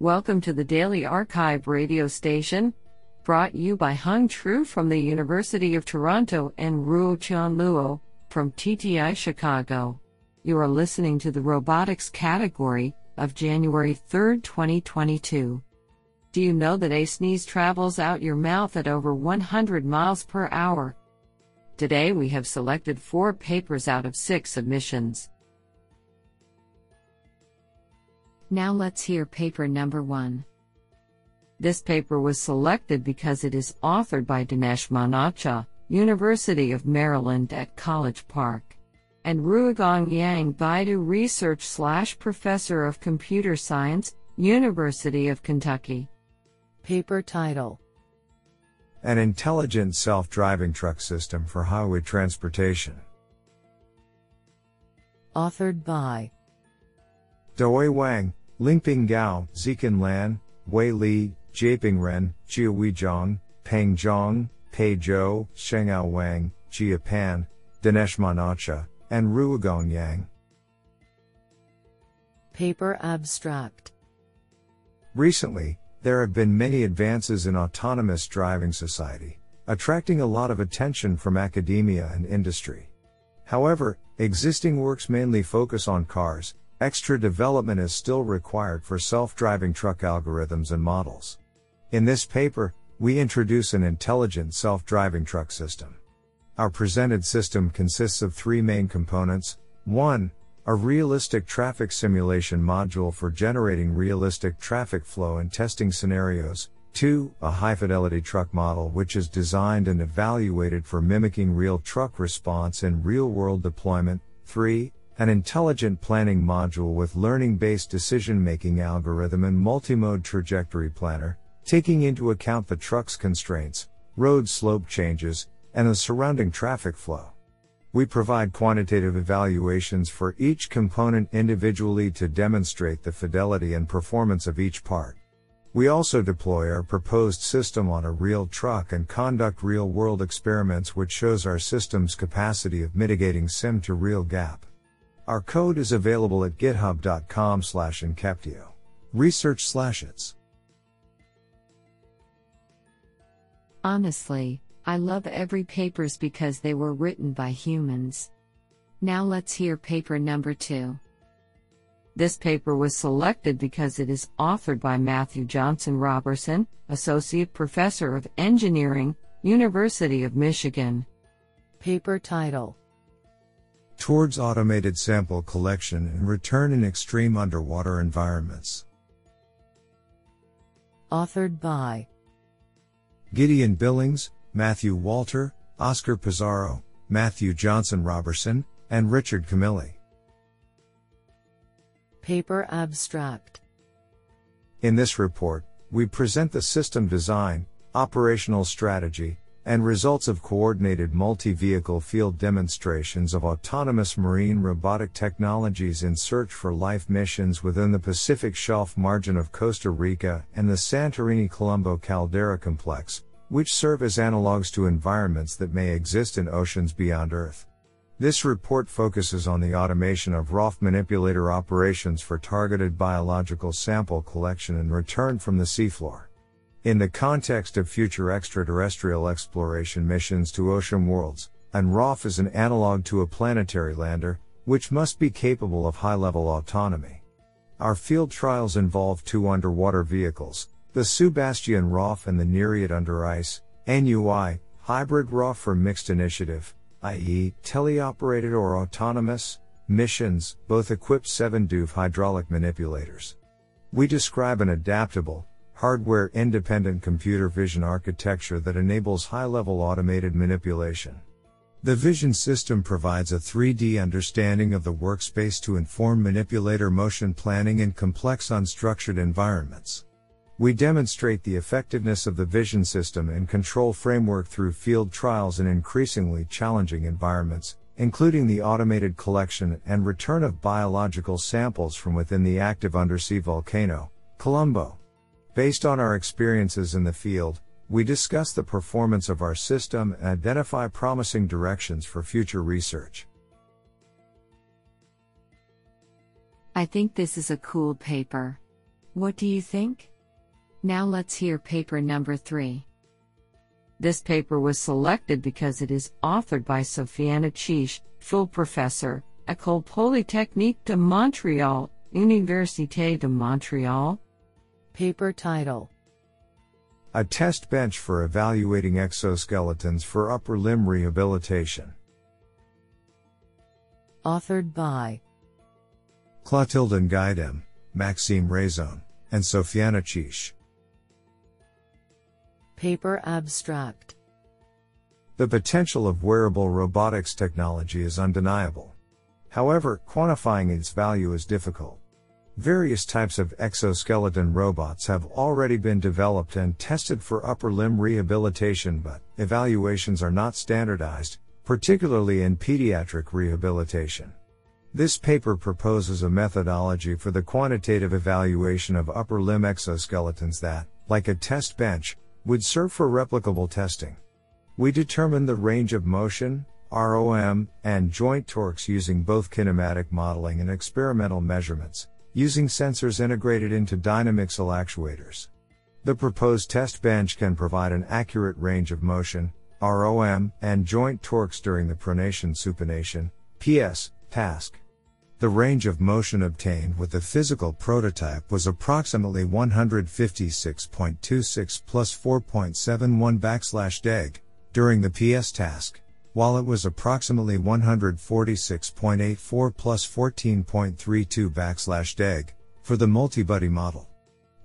Welcome to the Daily Archive radio station, brought you by Hung Tru from the University of Toronto and Ruo Chan Luo from TTI Chicago. You are listening to the robotics category of January 3, 2022. Do you know that a sneeze travels out your mouth at over 100 miles per hour? Today we have selected four papers out of six submissions. Now let's hear paper number one. This paper was selected because it is authored by Dinesh Manocha, University of Maryland at College Park, and Ruigang Yang Baidu Research slash Professor of Computer Science, University of Kentucky. Paper title An intelligent self driving truck system for highway transportation. Authored by Dawei Wang, Lingping Gao, Ziquan Lan, Wei Li, Jiaping Ren, Jiahui Zhang, Peng Zhang, Pei Zhou, Shengao Wang, Jia Pan, Dinesh Manocha, and Ruigang Yang. Paper Abstract Recently, there have been many advances in autonomous driving society, attracting a lot of attention from academia and industry. However, existing works mainly focus on cars, Extra development is still required for self-driving truck algorithms and models. In this paper, we introduce an intelligent self-driving truck system. Our presented system consists of three main components. 1. A realistic traffic simulation module for generating realistic traffic flow and testing scenarios. 2. A high fidelity truck model which is designed and evaluated for mimicking real truck response in real world deployment. 3 an intelligent planning module with learning-based decision-making algorithm and multimode trajectory planner, taking into account the truck's constraints, road slope changes, and the surrounding traffic flow. We provide quantitative evaluations for each component individually to demonstrate the fidelity and performance of each part. We also deploy our proposed system on a real truck and conduct real world experiments which shows our system's capacity of mitigating sim to real gap. Our code is available at github.com slash Inceptio. Research slash its. Honestly, I love every papers because they were written by humans. Now let's hear paper number two. This paper was selected because it is authored by Matthew Johnson Roberson, Associate Professor of Engineering, University of Michigan. Paper title towards automated sample collection and return in extreme underwater environments. Authored by Gideon Billings, Matthew Walter, Oscar Pizarro, Matthew Johnson Roberson, and Richard Camilli. Paper Abstract In this report, we present the system design, operational strategy, and results of coordinated multi-vehicle field demonstrations of autonomous marine robotic technologies in search for life missions within the Pacific Shelf margin of Costa Rica and the Santorini Kolumbo caldera complex, which serve as analogs to environments that may exist in oceans beyond Earth. This report focuses on the automation of ROV manipulator operations for targeted biological sample collection and return from the seafloor. In the context of future extraterrestrial exploration missions to ocean worlds, an ROV is an analog to a planetary lander, which must be capable of high level autonomy. Our field trials involve two underwater vehicles, the SuBastian ROV and the Nereid Under Ice, NUI, hybrid ROV for mixed initiative, i.e., teleoperated or autonomous, missions, both equipped 7 DOF hydraulic manipulators. We describe an adaptable, hardware independent computer vision architecture that enables high level automated manipulation. The vision system provides a 3D understanding of the workspace to inform manipulator motion planning in complex unstructured environments. We demonstrate the effectiveness of the vision system and control framework through field trials in increasingly challenging environments, including the automated collection and return of biological samples from within the active undersea volcano, Kolumbo. Based on our experiences in the field, we discuss the performance of our system and identify promising directions for future research. I think this is a cool paper. What do you think? Now let's hear paper number 3. This paper was selected because it is authored by Sofiane Achiche, full professor, École Polytechnique de Montréal, Université de Montréal. Paper title A test bench for evaluating exoskeletons for upper limb rehabilitation. Authored by Clotilde Nguiadem, Maxime Raison, and Sofiane Achiche. Paper abstract The potential of wearable robotics technology is undeniable. However, quantifying its value is difficult. Various types of exoskeleton robots have already been developed and tested for upper limb rehabilitation, but evaluations are not standardized, particularly in pediatric rehabilitation. This paper proposes a methodology for the quantitative evaluation of upper limb exoskeletons that, like a test bench, would serve for replicable testing. We determined the range of motion, ROM, and joint torques using both kinematic modeling and experimental measurements, using sensors integrated into Dynamixel actuators. The proposed test bench can provide an accurate range of motion, ROM, and joint torques during the pronation supination, PS, task. The range of motion obtained with the physical prototype was approximately 156.26 plus 4.71 backslash deg during the PS task, while it was approximately 146.84 plus 14.32 backslash deg for the multi-body model.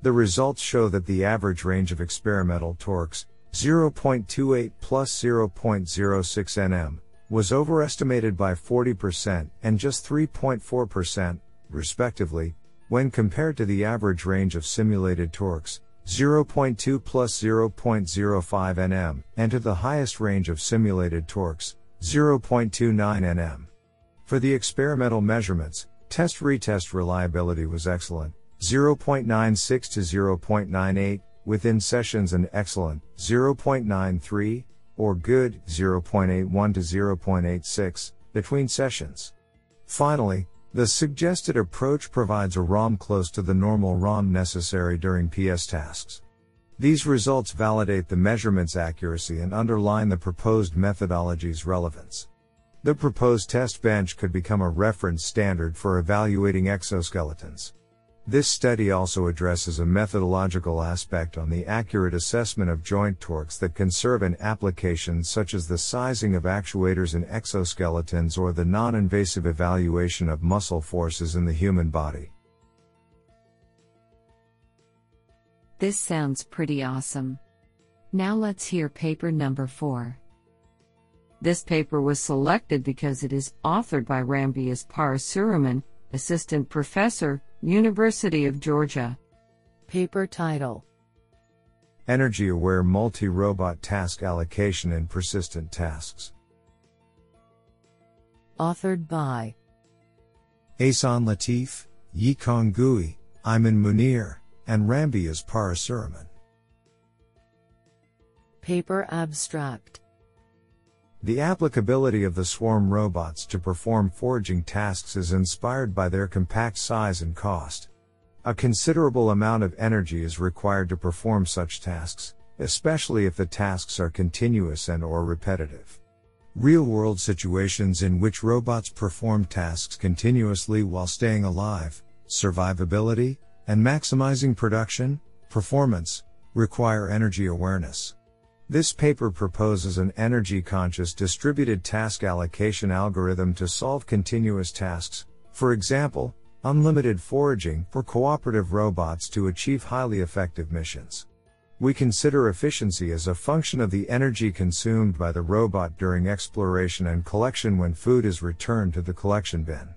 The results show that the average range of experimental torques, 0.28 plus 0.06 nm, was overestimated by 40% and just 3.4%, respectively, when compared to the average range of simulated torques, 0.2 plus 0.05 nm, and to the highest range of simulated torques, 0.29 nm. For the experimental measurements, test retest reliability was excellent, 0.96 to 0.98, within sessions and excellent, 0.93, or good 0.81 to 0.86 between sessions. Finally, the suggested approach provides a ROM close to the normal ROM necessary during PS tasks. These results validate the measurement's accuracy and underline the proposed methodology's relevance. The proposed test bench could become a reference standard for evaluating exoskeletons. This study also addresses a methodological aspect on the accurate assessment of joint torques that can serve in applications such as the sizing of actuators in exoskeletons or the non invasive evaluation of muscle forces in the human body. This sounds pretty awesome. Now let's hear paper number 4. This paper was selected because it is authored by Ramviyas Parasuraman, Assistant Professor, University of Georgia. Paper title Energy Aware Multi Robot Task Allocation in Persistent Tasks. Authored by Ehsan Latif, Yikong Gui, Ayman Munir, and Ramviyas Parasuraman. Paper abstract The applicability of the swarm robots to perform foraging tasks is inspired by their compact size and cost. A considerable amount of energy is required to perform such tasks, especially if the tasks are continuous and or repetitive. Real-world situations in which robots perform tasks continuously while staying alive, survivability, and maximizing production, performance, require energy awareness. This paper proposes an energy conscious distributed task allocation algorithm to solve continuous tasks, for example, unlimited foraging for cooperative robots to achieve highly effective missions. We consider efficiency as a function of the energy consumed by the robot during exploration and collection when food is returned to the collection bin.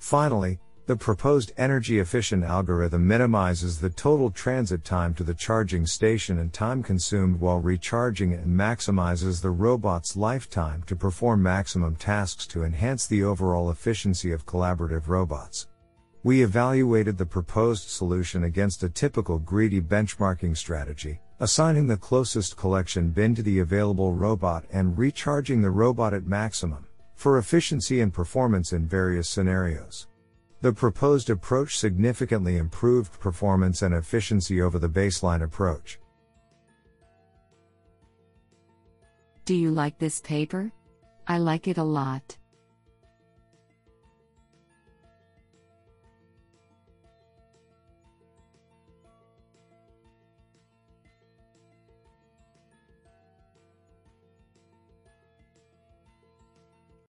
Finally, the proposed energy efficient algorithm minimizes the total transit time to the charging station and time consumed while recharging and maximizes the robot's lifetime to perform maximum tasks to enhance the overall efficiency of collaborative robots. We evaluated the proposed solution against a typical greedy benchmarking strategy, assigning the closest collection bin to the available robot and recharging the robot at maximum, for efficiency and performance in various scenarios. The proposed approach significantly improved performance and efficiency over the baseline approach. Do you like this paper? I like it a lot.